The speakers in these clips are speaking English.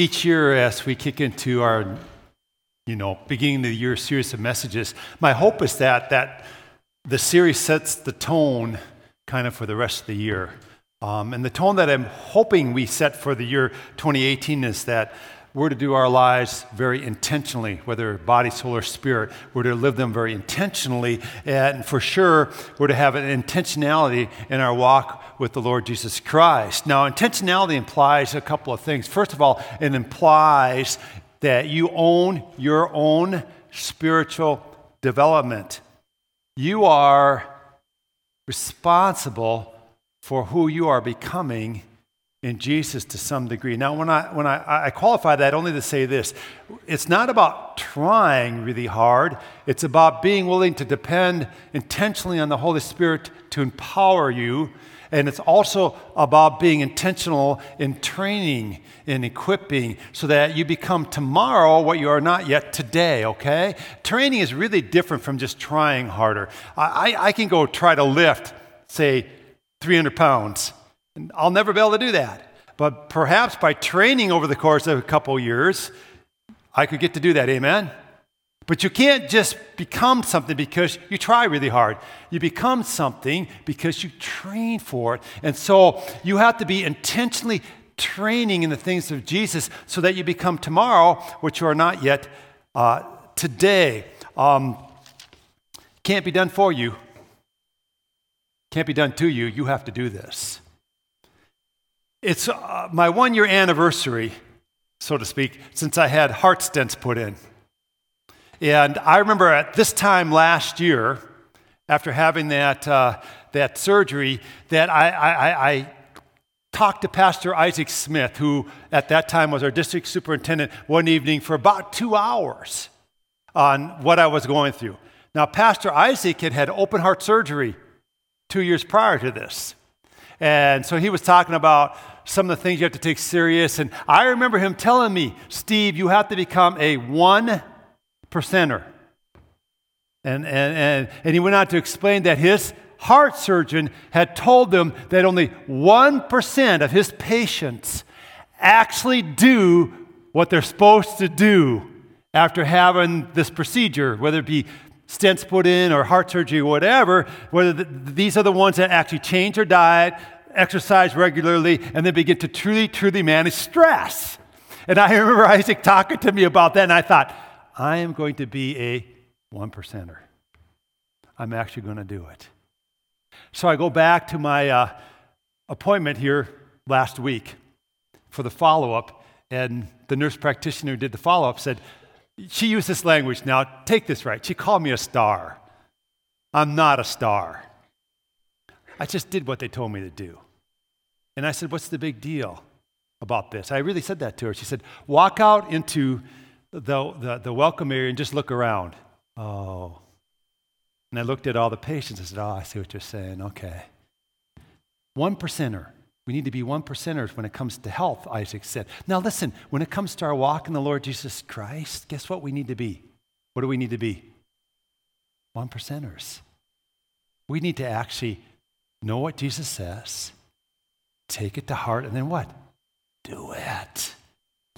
Each year, as we kick into our, you know, beginning of the year series of messages, my hope is that that the series sets the tone kind of for the rest of the year. Um, and the tone that I'm hoping we set for the year 2018 is that we're to do our lives very intentionally, whether body, soul, or spirit. We're to live them very intentionally. And for sure, we're to have an intentionality in our walk with the Lord Jesus Christ. Now, intentionality implies a couple of things. First of all, it implies that you own your own spiritual development. You are responsible for who you are becoming in Jesus to some degree. Now, when I, when I, I qualify that only to say this it's not about trying really hard, it's about being willing to depend intentionally on the Holy Spirit to empower you. And it's also about being intentional in training and equipping so that you become tomorrow what you are not yet today, okay? Training is really different from just trying harder. I, I, I can go try to lift, say, 300 pounds and I'll never be able to do that. But perhaps by training over the course of a couple years, I could get to do that. Amen? But you can't just become something because you try really hard. You become something because you train for it. And so you have to be intentionally training in the things of Jesus so that you become tomorrow what you are not yet uh, today. Um, can't be done for you, can't be done to you. You have to do this. It's uh, my one year anniversary, so to speak, since I had heart stents put in. And I remember at this time last year, after having that, uh, that surgery, that I, I, I talked to Pastor Isaac Smith, who at that time was our district superintendent, one evening for about two hours on what I was going through. Now, Pastor Isaac had had open heart surgery two years prior to this. And so he was talking about some of the things you have to take serious. And I remember him telling me, Steve, you have to become a one percenter. And, and, and, and he went on to explain that his heart surgeon had told them that only 1% of his patients actually do what they're supposed to do after having this procedure, whether it be stents put in or heart surgery or whatever, whether the, these are the ones that actually change their diet, exercise regularly, and then begin to truly, truly manage stress. And I remember Isaac talking to me about that, and I thought, I am going to be a one percenter. I'm actually going to do it. So I go back to my uh, appointment here last week for the follow up, and the nurse practitioner who did the follow up said, she used this language. Now, take this right. She called me a star. I'm not a star. I just did what they told me to do. And I said, What's the big deal about this? I really said that to her. She said, Walk out into the, the, the welcome area and just look around. Oh. And I looked at all the patients. I said, Oh, I see what you're saying. Okay. One percenter. We need to be one percenters when it comes to health, Isaac said. Now, listen, when it comes to our walk in the Lord Jesus Christ, guess what we need to be? What do we need to be? One percenters. We need to actually know what Jesus says, take it to heart, and then what? Do it.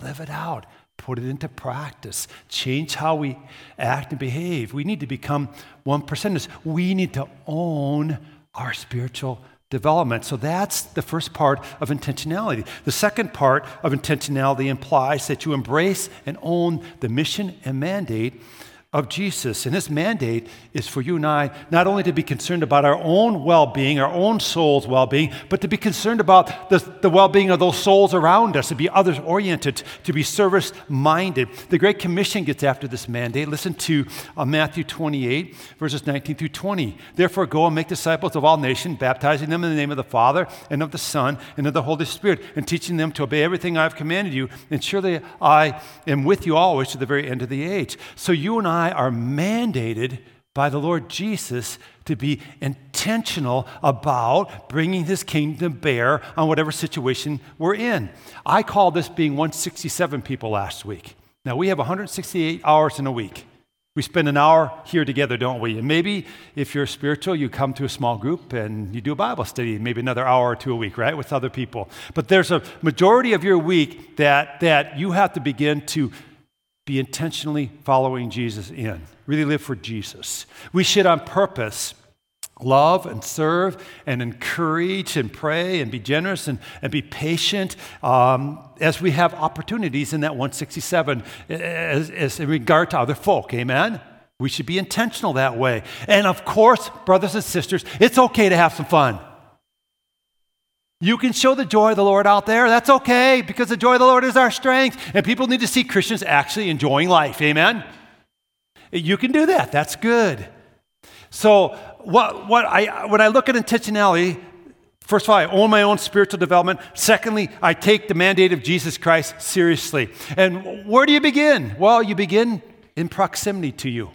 Live it out. Put it into practice. Change how we act and behave. We need to become one percenters. We need to own our spiritual development. So that's the first part of intentionality. The second part of intentionality implies that you embrace and own the mission and mandate of Jesus. And his mandate is for you and I not only to be concerned about our own well being, our own soul's well being, but to be concerned about the, the well being of those souls around us, to be others oriented, to be service minded. The Great Commission gets after this mandate. Listen to uh, Matthew 28, verses 19 through 20. Therefore, go and make disciples of all nations, baptizing them in the name of the Father and of the Son and of the Holy Spirit, and teaching them to obey everything I've commanded you. And surely I am with you always to the very end of the age. So you and I I are mandated by the Lord Jesus to be intentional about bringing his kingdom bear on whatever situation we're in. I call this being 167 people last week. Now, we have 168 hours in a week. We spend an hour here together, don't we? And maybe if you're spiritual, you come to a small group and you do a Bible study, maybe another hour or two a week, right, with other people. But there's a majority of your week that, that you have to begin to be intentionally following Jesus in, really live for Jesus. We should, on purpose, love and serve and encourage and pray and be generous and, and be patient um, as we have opportunities in that 167 as, as in regard to other folk. Amen? We should be intentional that way. And of course, brothers and sisters, it's okay to have some fun. You can show the joy of the Lord out there. That's okay because the joy of the Lord is our strength. And people need to see Christians actually enjoying life. Amen? You can do that. That's good. So, what, what I, when I look at intentionality, First of all, I own my own spiritual development. Secondly, I take the mandate of Jesus Christ seriously. And where do you begin? Well, you begin in proximity to you.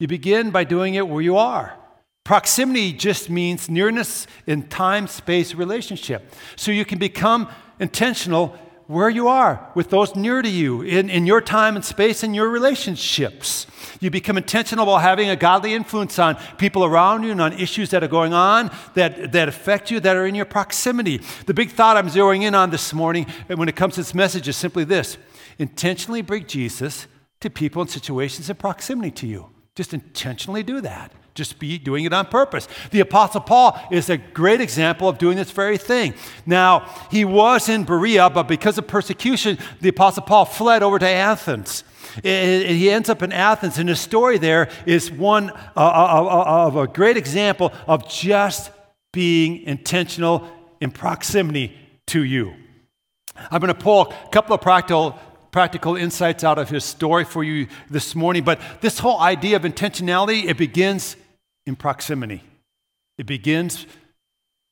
You begin by doing it where you are. Proximity just means nearness in time space relationship. So you can become intentional where you are with those near to you in, in your time and space and your relationships. You become intentional about having a godly influence on people around you and on issues that are going on that, that affect you, that are in your proximity. The big thought I'm zeroing in on this morning when it comes to this message is simply this intentionally bring Jesus to people and situations in proximity to you. Just intentionally do that just be doing it on purpose. The Apostle Paul is a great example of doing this very thing. Now, he was in Berea, but because of persecution, the Apostle Paul fled over to Athens. And he ends up in Athens, and his story there is one uh, uh, uh, of a great example of just being intentional in proximity to you. I'm going to pull a couple of practical practical insights out of his story for you this morning. But this whole idea of intentionality, it begins in proximity. It begins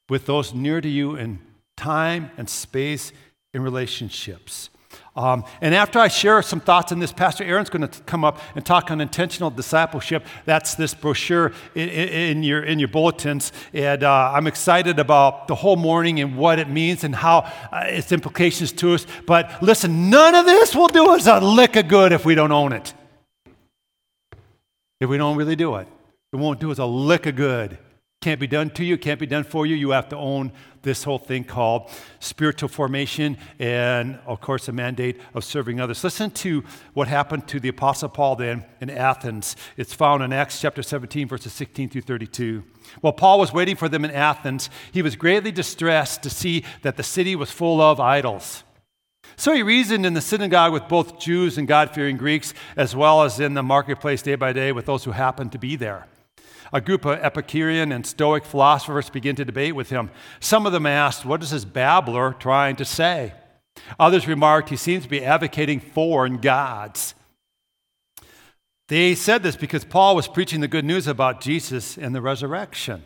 with those near to you in time and space in relationships. Um, and after I share some thoughts on this, Pastor Aaron's going to come up and talk on intentional discipleship. That's this brochure in, in your, in your bulletins. And uh, I'm excited about the whole morning and what it means and how uh, its implications to us. But listen, none of this will do us a lick of good if we don't own it, if we don't really do it. It won't do us a lick of good. Can't be done to you, can't be done for you. You have to own this whole thing called spiritual formation and, of course, the mandate of serving others. Listen to what happened to the Apostle Paul then in Athens. It's found in Acts chapter 17, verses 16 through 32. While Paul was waiting for them in Athens, he was greatly distressed to see that the city was full of idols. So he reasoned in the synagogue with both Jews and God fearing Greeks, as well as in the marketplace day by day with those who happened to be there. A group of Epicurean and Stoic philosophers began to debate with him. Some of them asked, What is this babbler trying to say? Others remarked, He seems to be advocating foreign gods. They said this because Paul was preaching the good news about Jesus and the resurrection.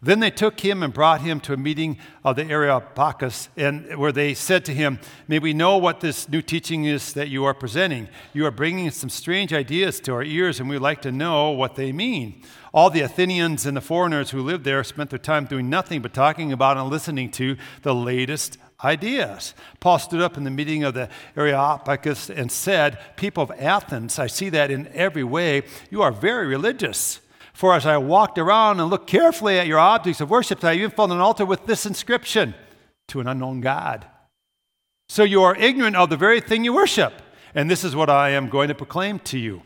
Then they took him and brought him to a meeting of the Areopagus, and where they said to him, May we know what this new teaching is that you are presenting. You are bringing some strange ideas to our ears, and we'd like to know what they mean. All the Athenians and the foreigners who lived there spent their time doing nothing but talking about and listening to the latest ideas. Paul stood up in the meeting of the Areopagus and said, People of Athens, I see that in every way you are very religious. For as I walked around and looked carefully at your objects of worship, I even found an altar with this inscription to an unknown God. So you are ignorant of the very thing you worship. And this is what I am going to proclaim to you.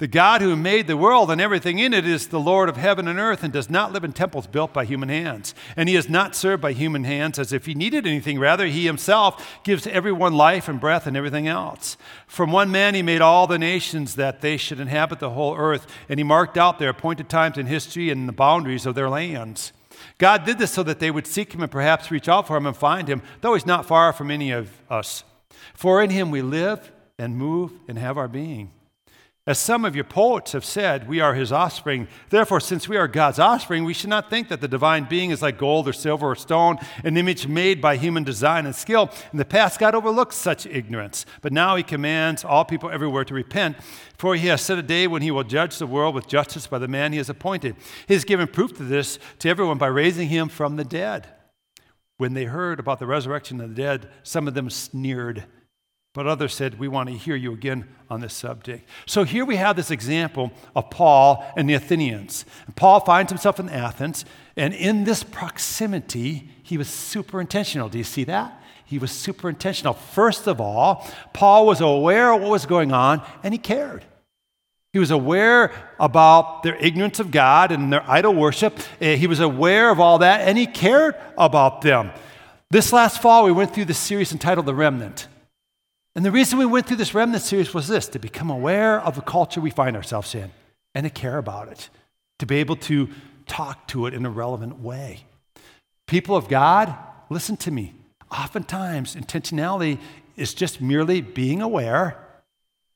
The God who made the world and everything in it is the Lord of heaven and earth and does not live in temples built by human hands. And he is not served by human hands as if he needed anything. Rather, he himself gives everyone life and breath and everything else. From one man, he made all the nations that they should inhabit the whole earth. And he marked out their appointed times in history and the boundaries of their lands. God did this so that they would seek him and perhaps reach out for him and find him, though he's not far from any of us. For in him we live and move and have our being. As some of your poets have said, we are his offspring. Therefore, since we are God's offspring, we should not think that the divine being is like gold or silver or stone, an image made by human design and skill. In the past, God overlooked such ignorance, but now he commands all people everywhere to repent, for he has set a day when he will judge the world with justice by the man he has appointed. He has given proof to this to everyone by raising him from the dead. When they heard about the resurrection of the dead, some of them sneered But others said, We want to hear you again on this subject. So here we have this example of Paul and the Athenians. Paul finds himself in Athens, and in this proximity, he was super intentional. Do you see that? He was super intentional. First of all, Paul was aware of what was going on, and he cared. He was aware about their ignorance of God and their idol worship. Eh, he was aware of all that, and he cared about them. This last fall, we went through the series entitled The Remnant. And the reason we went through this remnant series was this to become aware of the culture we find ourselves in and to care about it, to be able to talk to it in a relevant way. People of God, listen to me. Oftentimes, intentionality is just merely being aware,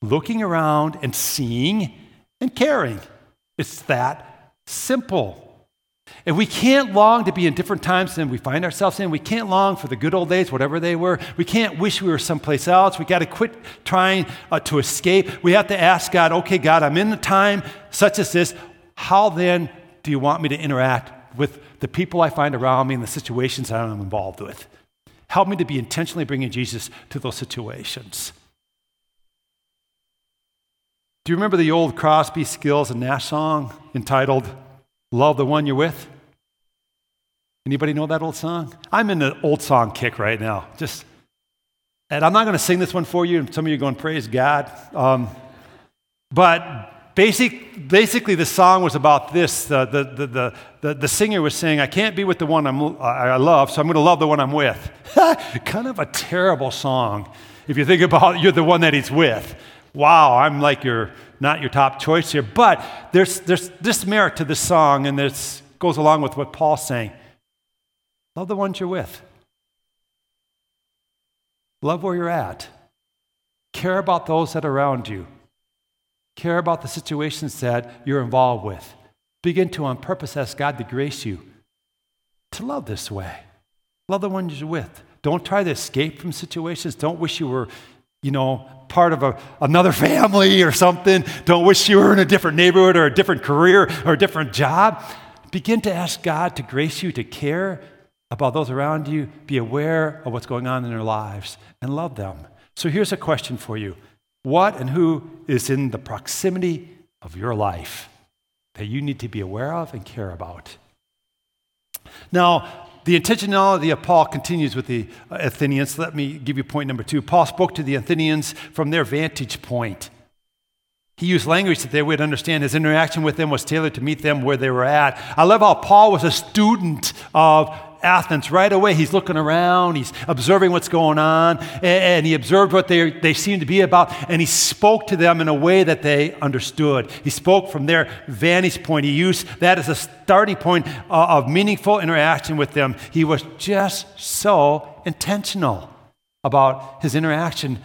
looking around, and seeing and caring. It's that simple. And we can't long to be in different times than we find ourselves in. We can't long for the good old days, whatever they were. We can't wish we were someplace else. We got to quit trying uh, to escape. We have to ask God, okay, God, I'm in the time such as this. How then do you want me to interact with the people I find around me and the situations that I'm involved with? Help me to be intentionally bringing Jesus to those situations. Do you remember the old Crosby, Stills, and Nash song entitled Love the One You're With? Anybody know that old song? I'm in an old song kick right now. Just, and I'm not going to sing this one for you. And some of you are going, praise God. Um, but basic, basically, the song was about this. The, the, the, the, the singer was saying, I can't be with the one I'm, I love, so I'm going to love the one I'm with. kind of a terrible song if you think about you're the one that he's with. Wow, I'm like your, not your top choice here. But there's, there's this merit to this song, and this goes along with what Paul's saying. Love the ones you're with. Love where you're at. Care about those that are around you. Care about the situations that you're involved with. Begin to, on purpose, ask God to grace you to love this way. Love the ones you're with. Don't try to escape from situations. Don't wish you were, you know, part of a, another family or something. Don't wish you were in a different neighborhood or a different career or a different job. Begin to ask God to grace you to care about those around you, be aware of what's going on in their lives, and love them. So here's a question for you What and who is in the proximity of your life that you need to be aware of and care about? Now, the intentionality of Paul continues with the Athenians. Let me give you point number two. Paul spoke to the Athenians from their vantage point. He used language that they would understand. His interaction with them was tailored to meet them where they were at. I love how Paul was a student of Athens, right away he's looking around, he's observing what's going on, and he observed what they, they seemed to be about, and he spoke to them in a way that they understood. He spoke from their vantage point. He used that as a starting point uh, of meaningful interaction with them. He was just so intentional about his interaction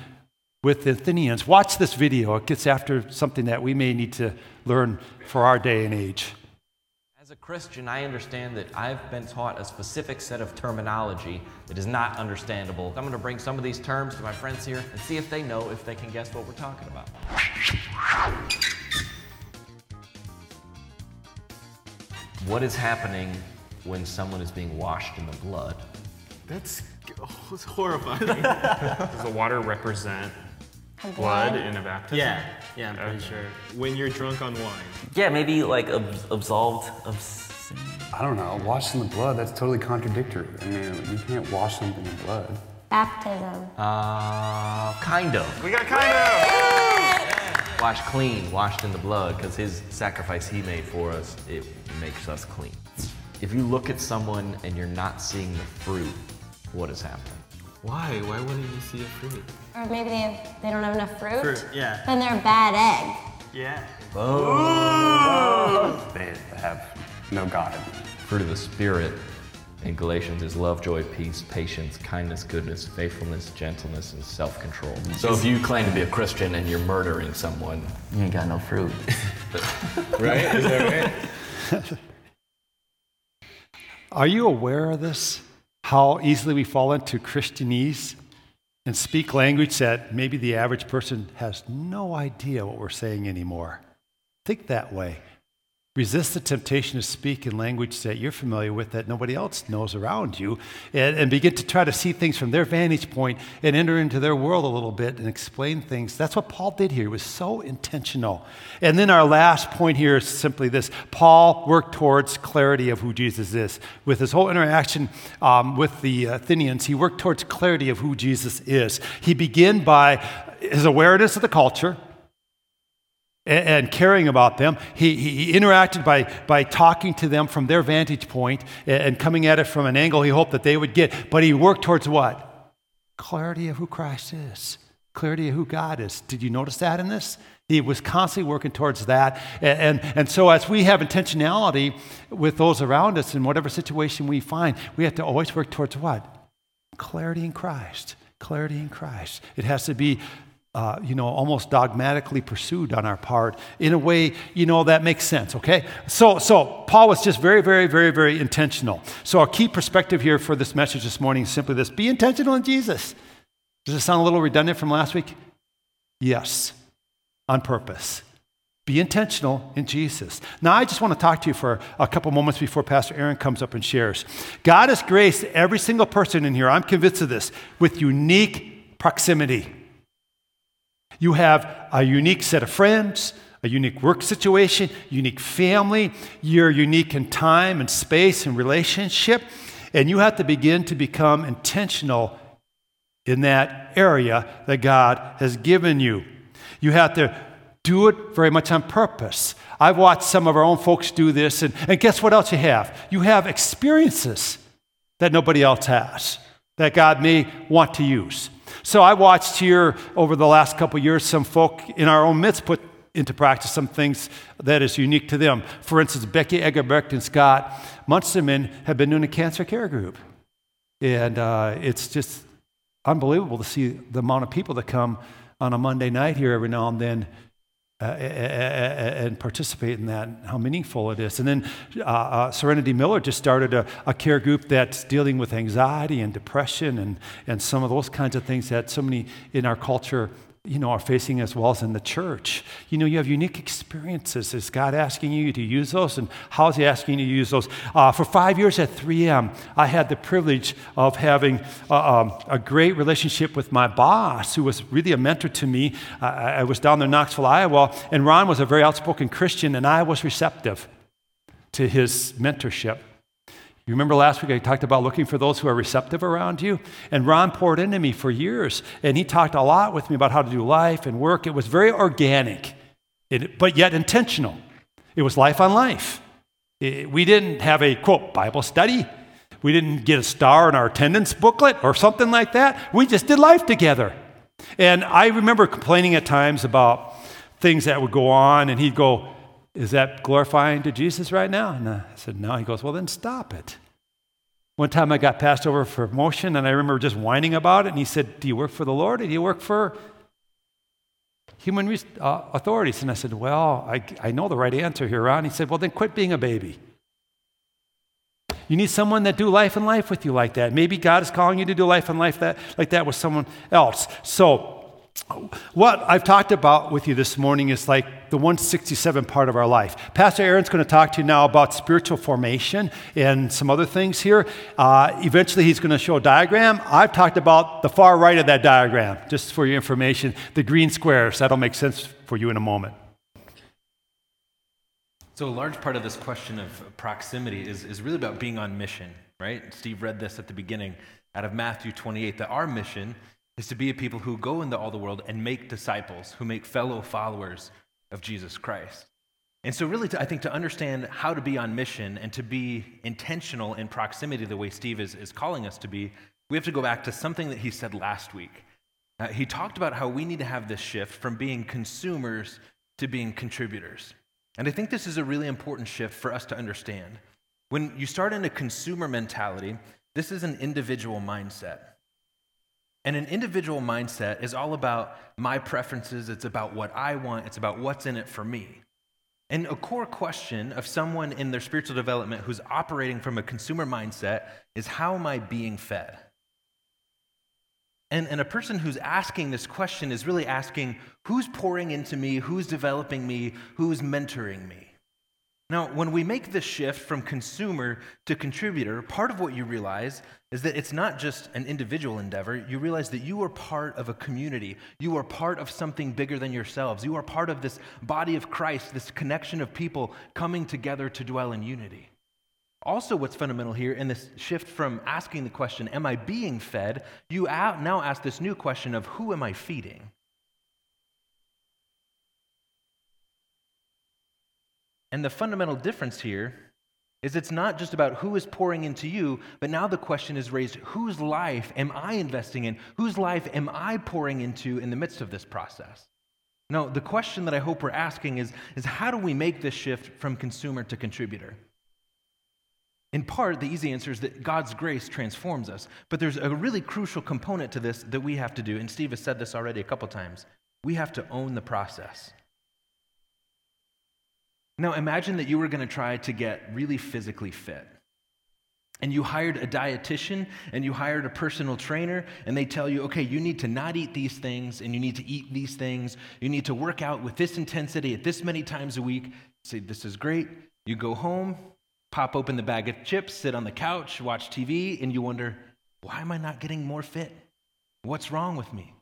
with the Athenians. Watch this video, it gets after something that we may need to learn for our day and age. As a Christian, I understand that I've been taught a specific set of terminology that is not understandable. I'm going to bring some of these terms to my friends here and see if they know if they can guess what we're talking about. What is happening when someone is being washed in the blood? That's oh, it's horrifying. Does the water represent blood in a baptism? yeah, yeah, I'm pretty sure. When you're drunk on wine. Yeah, maybe like ab- absolved of sin. I don't know. Wash in the blood, that's totally contradictory. I mean, you can't wash something in blood. Baptism. Uh, kind of. We got kind of. Washed clean, washed in the blood, because his sacrifice he made for us, it makes us clean. If you look at someone and you're not seeing the fruit, what is happening? Why? Why wouldn't you see a fruit? Or maybe they, have, they don't have enough fruit. Fruit, yeah. Then they're a bad egg. Yeah. They have no God in them. Fruit of the Spirit in Galatians is love, joy, peace, patience, kindness, goodness, faithfulness, gentleness, and self control. So if you claim to be a Christian and you're murdering someone, You ain't got no fruit. Right? Is that right? Are you aware of this? How easily we fall into Christianese and speak language that maybe the average person has no idea what we're saying anymore. Think that way. Resist the temptation to speak in language that you're familiar with that nobody else knows around you, and, and, begin to try to see things from their vantage point and enter into their world a little bit and explain things. That's what Paul did here. He was so intentional. And then our last point here is simply this Paul worked towards clarity of who Jesus is. With his whole interaction um, with the Athenians, he worked towards clarity of who Jesus is. He began by his awareness of the culture and, caring about them. He, he interacted by, by talking to them from their vantage point and, and coming at it from an angle he hoped that they would get. But he worked towards what? Clarity of who Christ is, clarity of who God is. Did you notice that in this? He was constantly working towards that. And, and, and, so, as we have intentionality with those around us in whatever situation we find, we have to always work towards what? Clarity in Christ. Clarity in Christ. It has to be uh, you know, almost dogmatically pursued on our part in a way, you know, that makes sense, okay? So, so Paul was just very, very, very, very intentional. So, our key perspective here for this message this morning is simply this be intentional in Jesus. Does it sound a little redundant from last week? Yes, on purpose. Be intentional in Jesus. Now, I just want to talk to you for a couple moments before Pastor Aaron comes up and shares. God has graced every single person in here, I'm convinced of this, with unique proximity. You have a unique set of friends, a unique work situation, unique family. You're unique in time and space and relationship. And you have to begin to become intentional in that area that God has given you. You have to do it very much on purpose. I've watched some of our own folks do this, and, and guess what else you have? You have experiences that nobody else has that God may want to use. So I watched here over the last couple years some folk in our own midst put into practice some things that is unique to them. For instance, Becky Egerbrecht and Scott Munsterman have been doing a cancer care group. And uh, it's just unbelievable to see the amount of people that come on a Monday night here every now and then uh, and participate in that, how meaningful it is. And then uh, uh, Serenity Miller just started a, a, care group that's dealing with anxiety and depression and, and some of those kinds of things that so many in our culture you know, are facing as well as in the church. You know, you have unique experiences. Is God asking you to use those? And how is He asking you to use those? Uh, for five years at 3M, I had the privilege of having uh, um, a great relationship with my boss, who was really a mentor to me. Uh, I was down there in Knoxville, Iowa, and Ron was a very outspoken Christian, and I was receptive to his mentorship. You remember last week I talked about looking for those who are receptive around you? And Ron poured into me for years, and he talked a lot with me about how to do life and work. It was very organic, but yet intentional. It was life on life. We didn't have a, quote, Bible study. We didn't get a star in our attendance booklet or something like that. We just did life together. And I remember complaining at times about things that would go on, and he'd go, is that glorifying to Jesus right now? And I said, No. He goes, Well, then stop it. One time I got passed over for promotion, and I remember just whining about it. And he said, Do you work for the Lord or do you work for human uh, authorities? And I said, Well, I, I know the right answer here, Ron. He said, Well, then quit being a baby. You need someone that do life and life with you like that. Maybe God is calling you to do life and life that, like that with someone else. So what I've talked about with you this morning is like the 167 part of our life. Pastor Aaron's going to talk to you now about spiritual formation and some other things here. Uh, eventually, he's going to show a diagram. I've talked about the far right of that diagram, just for your information, the green squares. That'll make sense for you in a moment. So, a large part of this question of proximity is, is really about being on mission, right? Steve read this at the beginning out of Matthew 28 that our mission is to be a people who go into all the world and make disciples, who make fellow followers of Jesus Christ. And so, really, to, I think to understand how to be on mission and to be intentional in proximity the way Steve is, is calling us to be, we have to go back to something that he said last week. Uh, he talked about how we need to have this shift from being consumers to being contributors. And I think this is a really important shift for us to understand. When you start in a consumer mentality, this is an individual mindset. And an individual mindset is all about my preferences, it's about what I want, it's about what's in it for me. And a core question of someone in their spiritual development who's operating from a consumer mindset is how am I being fed? And, and a person who's asking this question is really asking who's pouring into me, who's developing me, who's mentoring me? Now, when we make the shift from consumer to contributor, part of what you realize is that it's not just an individual endeavor. You realize that you are part of a community. You are part of something bigger than yourselves. You are part of this body of Christ, this connection of people coming together to dwell in unity. Also, what's fundamental here in this shift from asking the question, Am I being fed? you now ask this new question of, Who am I feeding? And the fundamental difference here is it's not just about who is pouring into you, but now the question is raised whose life am I investing in? Whose life am I pouring into in the midst of this process? Now, the question that I hope we're asking is, is how do we make this shift from consumer to contributor? In part, the easy answer is that God's grace transforms us. But there's a really crucial component to this that we have to do, and Steve has said this already a couple times. We have to own the process. Now, imagine that you were going to try to get really physically fit. And you hired a dietitian and you hired a personal trainer, and they tell you, okay, you need to not eat these things and you need to eat these things. You need to work out with this intensity at this many times a week. say, this is great. You go home, pop open the bag of chips, sit on the couch, watch TV, and you wonder, why am I not getting more fit? What's wrong with me?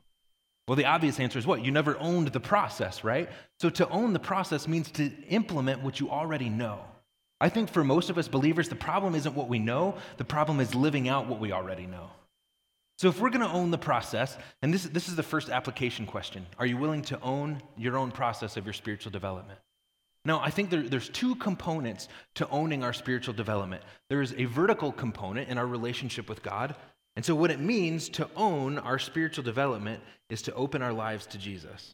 Well, the obvious answer is what? You never owned the process, right? So to own the process means to implement what you already know. I think for most of us believers, the problem isn't what we know, the problem is living out what we already know. So if we're going to own the process, and this, this is the first application question are you willing to own your own process of your spiritual development? Now, I think there, there's two components to owning our spiritual development. There's a vertical component in our relationship with God, and so, what it means to own our spiritual development is to open our lives to Jesus.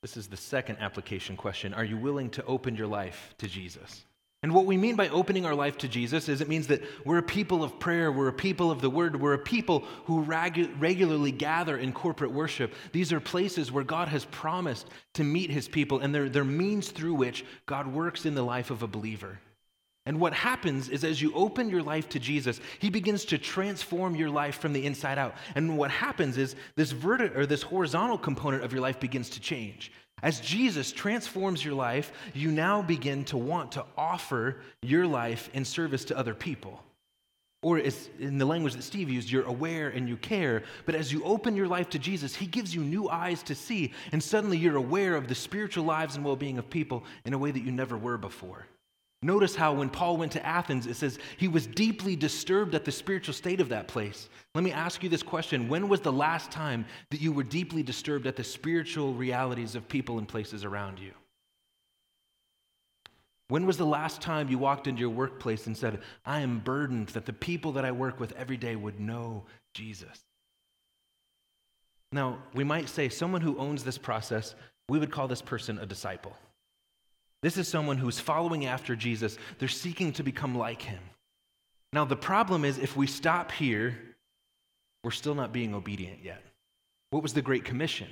This is the second application question. Are you willing to open your life to Jesus? And what we mean by opening our life to Jesus is it means that we're a people of prayer, we're a people of the word, we're a people who regu- regularly gather in corporate worship. These are places where God has promised to meet his people, and they're, they're means through which God works in the life of a believer. And what happens is as you open your life to Jesus, he begins to transform your life from the inside out. And what happens is this vertical or this horizontal component of your life begins to change. As Jesus transforms your life, you now begin to want to offer your life in service to other people. Or in the language that Steve used, you're aware and you care. But as you open your life to Jesus, He gives you new eyes to see. And suddenly you're aware of the spiritual lives and well being of people in a way that you never were before. Notice how when Paul went to Athens, it says he was deeply disturbed at the spiritual state of that place. Let me ask you this question When was the last time that you were deeply disturbed at the spiritual realities of people and places around you? When was the last time you walked into your workplace and said, I am burdened that the people that I work with every day would know Jesus? Now, we might say someone who owns this process, we would call this person a disciple. This is someone who's following after Jesus. They're seeking to become like him. Now, the problem is if we stop here, we're still not being obedient yet. What was the Great Commission?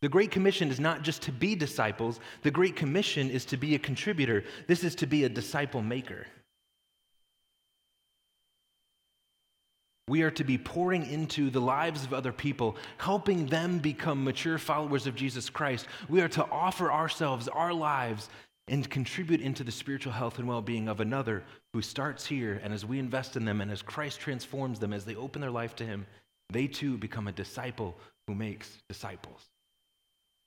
The Great Commission is not just to be disciples, the Great Commission is to be a contributor. This is to be a disciple maker. We are to be pouring into the lives of other people, helping them become mature followers of Jesus Christ. We are to offer ourselves, our lives, and contribute into the spiritual health and well being of another who starts here. And as we invest in them and as Christ transforms them, as they open their life to Him, they too become a disciple who makes disciples.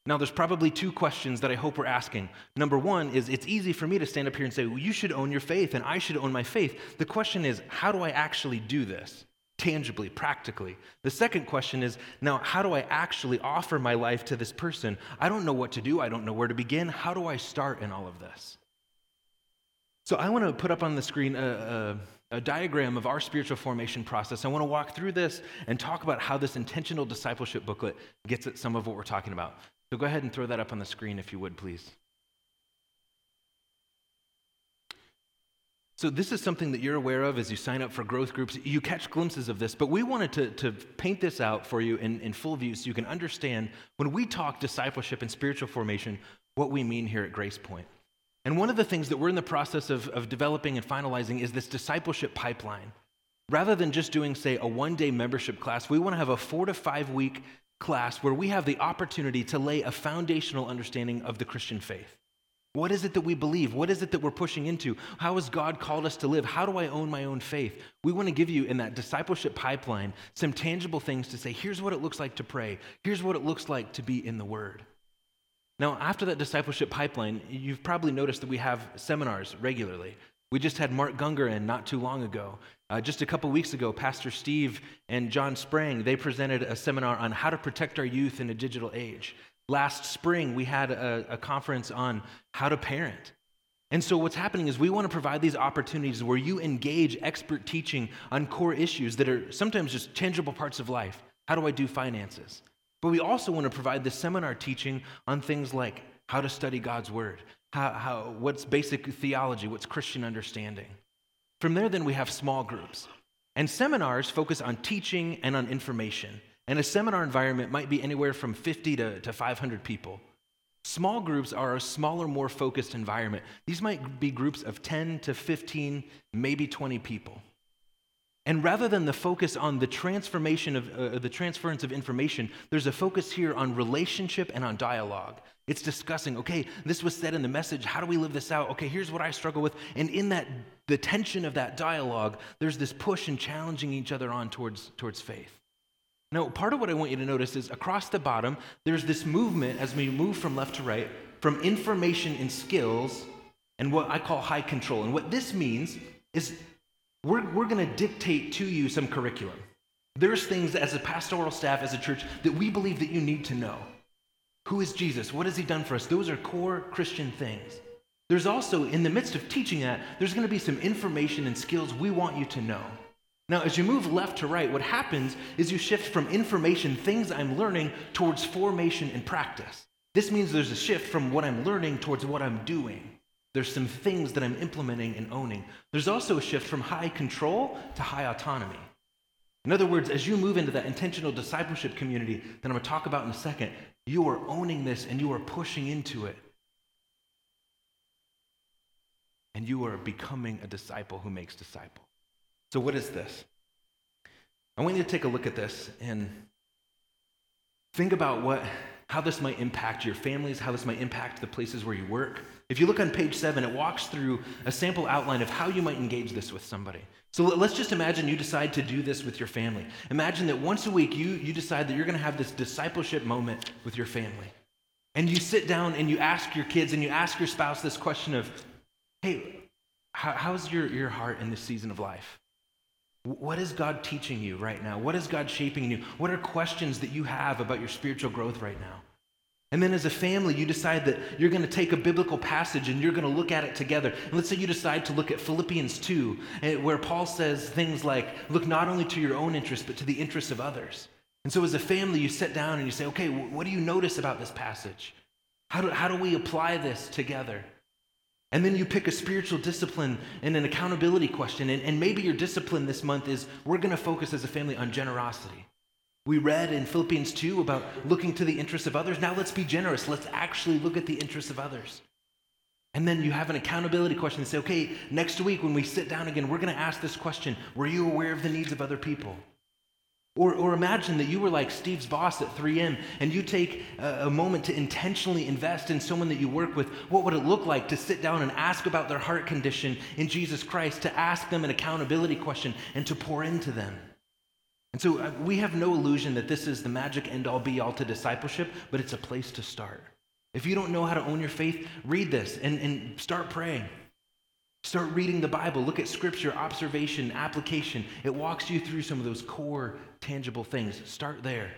Now, there's probably two questions that I hope we're asking. Number one is it's easy for me to stand up here and say, well, you should own your faith and I should own my faith. The question is, how do I actually do this? Tangibly, practically. The second question is now, how do I actually offer my life to this person? I don't know what to do, I don't know where to begin. How do I start in all of this? So, I want to put up on the screen a, a, a diagram of our spiritual formation process. I want to walk through this and talk about how this intentional discipleship booklet gets at some of what we're talking about. So, go ahead and throw that up on the screen if you would, please. So, this is something that you're aware of as you sign up for growth groups. You catch glimpses of this, but we wanted to, to paint this out for you in, in full view so you can understand when we talk discipleship and spiritual formation, what we mean here at Grace Point. And one of the things that we're in the process of, of developing and finalizing is this discipleship pipeline. Rather than just doing, say, a one day membership class, we want to have a four to five week class where we have the opportunity to lay a foundational understanding of the Christian faith. What is it that we believe? What is it that we're pushing into? How has God called us to live? How do I own my own faith? We want to give you in that discipleship pipeline some tangible things to say here's what it looks like to pray, here's what it looks like to be in the Word. Now, after that discipleship pipeline, you've probably noticed that we have seminars regularly. We just had Mark Gungor in not too long ago. Uh, just a couple weeks ago, Pastor Steve and John Sprang, they presented a seminar on how to protect our youth in a digital age. Last spring, we had a, a conference on how to parent. And so, what's happening is we want to provide these opportunities where you engage expert teaching on core issues that are sometimes just tangible parts of life. How do I do finances? But we also want to provide the seminar teaching on things like how to study God's word, how, how, what's basic theology, what's Christian understanding. From there, then, we have small groups. And seminars focus on teaching and on information. And a seminar environment might be anywhere from 50 to, to 500 people. Small groups are a smaller, more focused environment. These might be groups of 10 to 15, maybe 20 people. And rather than the focus on the transformation of uh, the transference of information, there's a focus here on relationship and on dialogue. It's discussing, okay, this was said in the message. How do we live this out? Okay, here's what I struggle with. And in that, the tension of that dialogue, there's this push and challenging each other on towards, towards faith. Now, part of what I want you to notice is across the bottom, there's this movement as we move from left to right from information and skills and what I call high control. And what this means is we're, we're going to dictate to you some curriculum. There's things as a pastoral staff, as a church, that we believe that you need to know. Who is Jesus? What has he done for us? Those are core Christian things. There's also, in the midst of teaching that, there's going to be some information and skills we want you to know. Now, as you move left to right, what happens is you shift from information, things I'm learning, towards formation and practice. This means there's a shift from what I'm learning towards what I'm doing. There's some things that I'm implementing and owning. There's also a shift from high control to high autonomy. In other words, as you move into that intentional discipleship community that I'm going to talk about in a second, you are owning this and you are pushing into it. And you are becoming a disciple who makes disciples. So, what is this? I want you to take a look at this and think about what, how this might impact your families, how this might impact the places where you work. If you look on page seven, it walks through a sample outline of how you might engage this with somebody. So let's just imagine you decide to do this with your family. Imagine that once a week you, you decide that you're going to have this discipleship moment with your family. And you sit down and you ask your kids and you ask your spouse this question of, hey, how, how's your, your heart in this season of life? What is God teaching you right now? What is God shaping you? What are questions that you have about your spiritual growth right now? And then as a family, you decide that you're going to take a biblical passage and you're going to look at it together. And let's say you decide to look at Philippians 2, eh, where Paul says things like, look not only to your own interests, but to the interests of others. And so as a family, you sit down and you say, okay, what do you notice about this passage? How do, how do we apply this together? And then you pick a spiritual discipline and an accountability question. And, and maybe your discipline this month is we're going to focus as a family on generosity. We read in Philippians 2 about looking to the interests of others. Now let's be generous. Let's actually look at the interests of others. And then you have an accountability question and say, okay, next week when we sit down again, we're going to ask this question Were you aware of the needs of other people? Or, or imagine that you were like Steve's boss at 3M and you take a, a, moment to intentionally invest in someone that you work with. What would it look like to sit down and ask about their heart condition in Jesus Christ, to ask them an accountability question and to pour into them? And so uh, we have no illusion that this is the magic end all be all to discipleship, but it's a place to start. If you don't know how to own your faith, read this and, and start praying. Start reading the Bible. Look at scripture, observation, application. It walks you through some of those core, tangible things. Start there.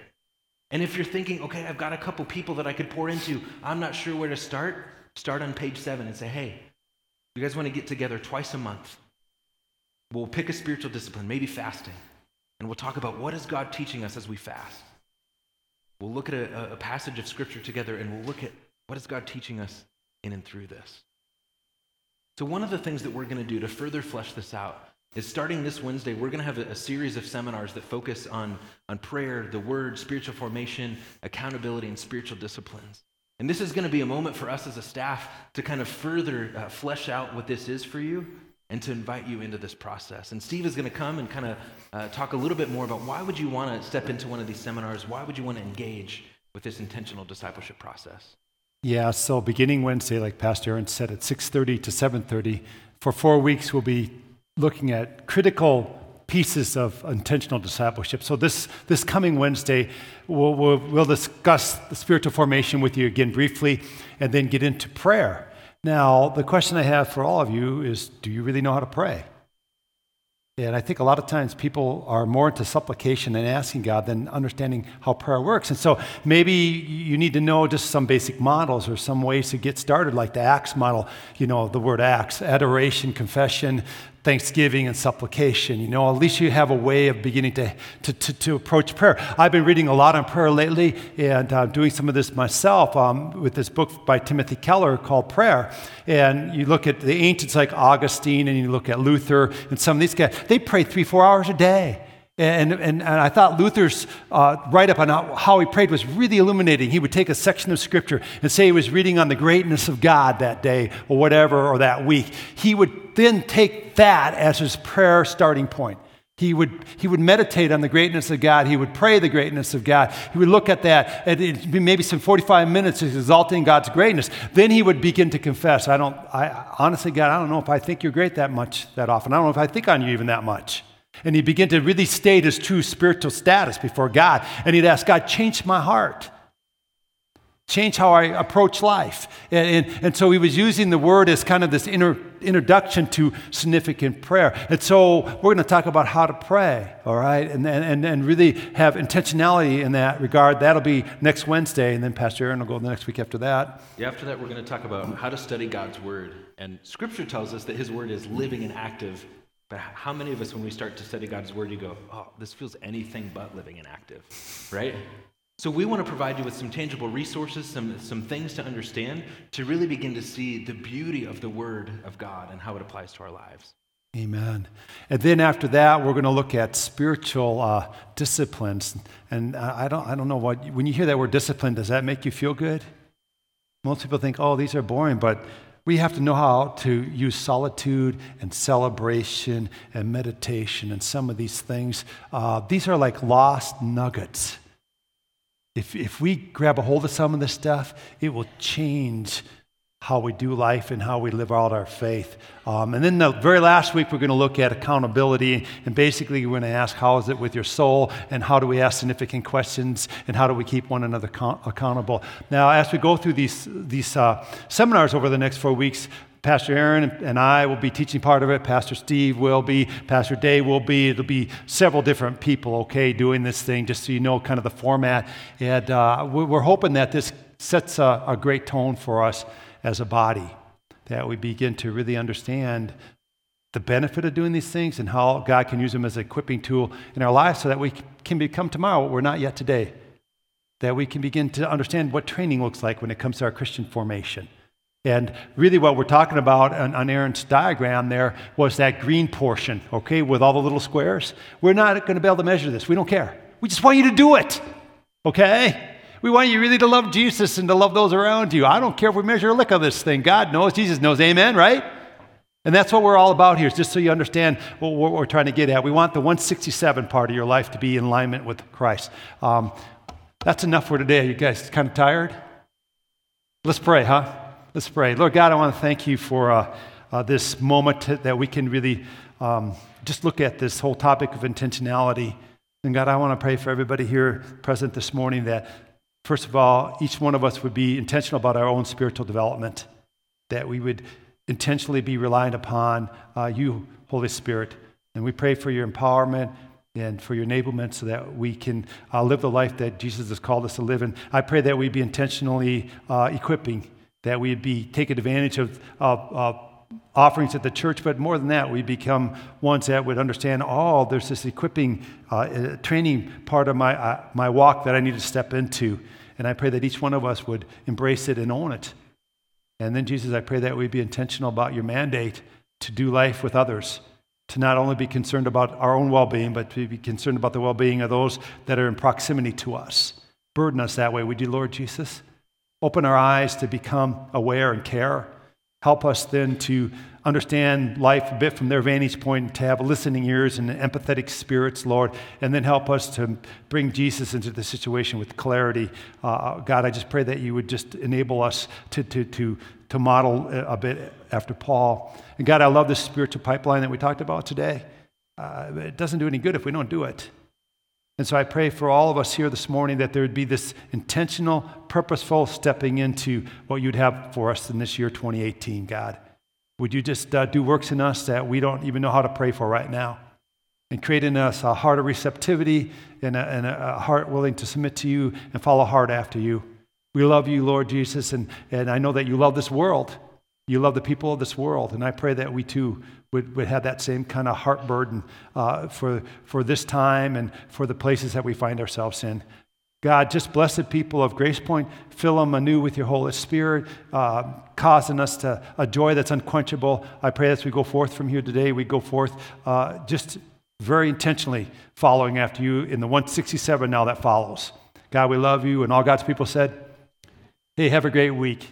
And if you're thinking, okay, I've got a couple people that I could pour into, I'm not sure where to start, start on page seven and say, hey, you guys want to get together twice a month? We'll pick a spiritual discipline, maybe fasting, and we'll talk about what is God teaching us as we fast. We'll look at a, a passage of scripture together and we'll look at what is God teaching us in and through this. So, one of the things that we're going to do to further flesh this out is starting this Wednesday, we're going to have a, a, series of seminars that focus on, on prayer, the word, spiritual formation, accountability, and spiritual disciplines. And this is going to be a moment for us as a staff to kind of further uh, flesh out what this is for you and to invite you into this process. And Steve is going to come and kind of uh, talk a little bit more about why would you want to step into one of these seminars? Why would you want to engage with this intentional discipleship process? Yeah, so beginning Wednesday, like Pastor Aaron said, at 6.30 to 7.30, for four weeks we'll be looking at critical pieces of intentional discipleship. So this, this coming Wednesday, we'll, we'll, we'll discuss the spiritual formation with you again briefly and then get into prayer. Now, the question I have for all of you is do you really know how to pray? And I think a lot of times people are more into supplication and asking God than understanding how prayer works. And so maybe you need to know just some basic models or some ways to get started, like the ACTS model, you know, the word ACTS, adoration, confession, thanksgiving and supplication. You know, at least you have a way of beginning to, to, to, to approach prayer. I've been reading a lot on prayer lately and uh, doing some of this myself um, with this book by Timothy Keller called Prayer. And you look at the ancients like Augustine and you look at Luther and some of these guys, they pray three, four hours a day. And, and, and I thought Luther's uh, write up on how he prayed was really illuminating. He would take a section of scripture and say he was reading on the greatness of God that day or whatever or that week. He would then take that as his prayer starting point. He would, he would meditate on the greatness of God. He would pray the greatness of God. He would look at that, and maybe some 45 minutes exalting God's greatness. Then he would begin to confess. I don't, I, honestly, God, I don't know if I think you're great that much, that often. I don't know if I think on you even that much. And he'd begin to really state his true spiritual status before God. And he'd ask, God, change my heart. Change how I approach life. And, and, and, so he was using the word as kind of this inter, introduction to significant prayer. And so we're going to talk about how to pray, all right? And, and, and really have intentionality in that regard. That'll be next Wednesday. And then Pastor Aaron will go the next week after that. Yeah, after that, we're going to talk about how to study God's word. And scripture tells us that his word is living and active but how many of us, when we start to study God's Word, you go, oh, this feels anything but living and active, right? So we want to provide you with some tangible resources, some, some things to understand, to really begin to see the beauty of the Word of God and how it applies to our lives. Amen. And then after that, we're going to look at spiritual uh, disciplines. And I don't, I don't know what, when you hear that word discipline, does that make you feel good? Most people think, oh, these are boring, but we have to know how to use solitude and celebration and meditation and some of these things. Uh, these are like lost nuggets. If, if we grab a hold of some of this stuff, it will change how we do life and how we live out our faith. Um, and then the very last week, we're going to look at accountability. And basically, we're going to ask, how is it with your soul? And how do we ask significant questions? And how do we keep one another co- accountable? Now, as we go through these, these uh, seminars over the next four weeks, Pastor Aaron and I will be teaching part of it. Pastor Steve will be. Pastor Day will be. It'll be several different people, okay, doing this thing, just so you know kind of the format. And uh, we're hoping that this sets a, a great tone for us as a body, that we begin to really understand the benefit of doing these things and how God can use them as an equipping tool in our lives so that we can become tomorrow what we're not yet today. That we can begin to understand what training looks like when it comes to our Christian formation. And really, what we're talking about on, on, Aaron's diagram there was that green portion, okay, with all the little squares. We're not going to be able to measure this. We don't care. We just want you to do it, okay? We want you really to love Jesus and to love those around you. I don't care if we measure a lick of this thing. God knows, Jesus knows. Amen, right? And that's what we're all about here, just so you understand what, we're trying to get at. We want the 167 part of your life to be in alignment with Christ. Um, that's enough for today. You guys kind of tired? Let's pray, huh? Let's pray. Lord God, I want to thank you for uh, uh, this moment that we can really um, just look at this whole topic of intentionality. And God, I want to pray for everybody here present this morning that First of all, each one of us would be intentional about our own spiritual development, that we would intentionally be reliant upon uh, you, Holy Spirit. And we pray for your empowerment and for your enablement so that we can uh, live the life that Jesus has called us to live. And I pray that we be intentionally uh, equipping, that we be taking advantage of offerings at the church, but more than that, we become ones that would understand, oh, there's this equipping, uh, training part of my, uh, my walk that I need to step into. And I pray that each one of us would embrace it and own it. And then, Jesus, I pray that we be intentional about your mandate to do life with others, to not only be concerned about our own well being, but to be concerned about the well being of those that are in proximity to us. Burden us that way, would you, Lord Jesus? Open our eyes to become aware and care Help us then to understand life a bit from their vantage point, to have listening ears and empathetic spirits, Lord, and then help us to bring Jesus into the situation with clarity. Uh, God, I just pray that you would just enable us to, to, to, to model a bit after Paul. And God, I love this spiritual pipeline that we talked about today. Uh, it doesn't do any good if we don't do it. And so I pray for all of us here this morning that there would be this intentional, purposeful stepping into what you'd have for us in this year 2018, God. Would you just uh, do works in us that we don't even know how to pray for right now? And create in us a heart of receptivity and a, and a heart willing to submit to you and follow hard after you. We love you, Lord Jesus, and, and I know that you love this world. You love the people of this world. And I pray that we too would, would have that same kind of heart burden uh, for, for this time and for the places that we find ourselves in. God, just blessed people of Grace Point, fill them anew with your Holy Spirit, uh, causing us to a joy that's unquenchable. I pray as we go forth from here today, we go forth uh, just very intentionally following after you in the 167 now that follows. God, we love you. And all God's people said, hey, have a great week.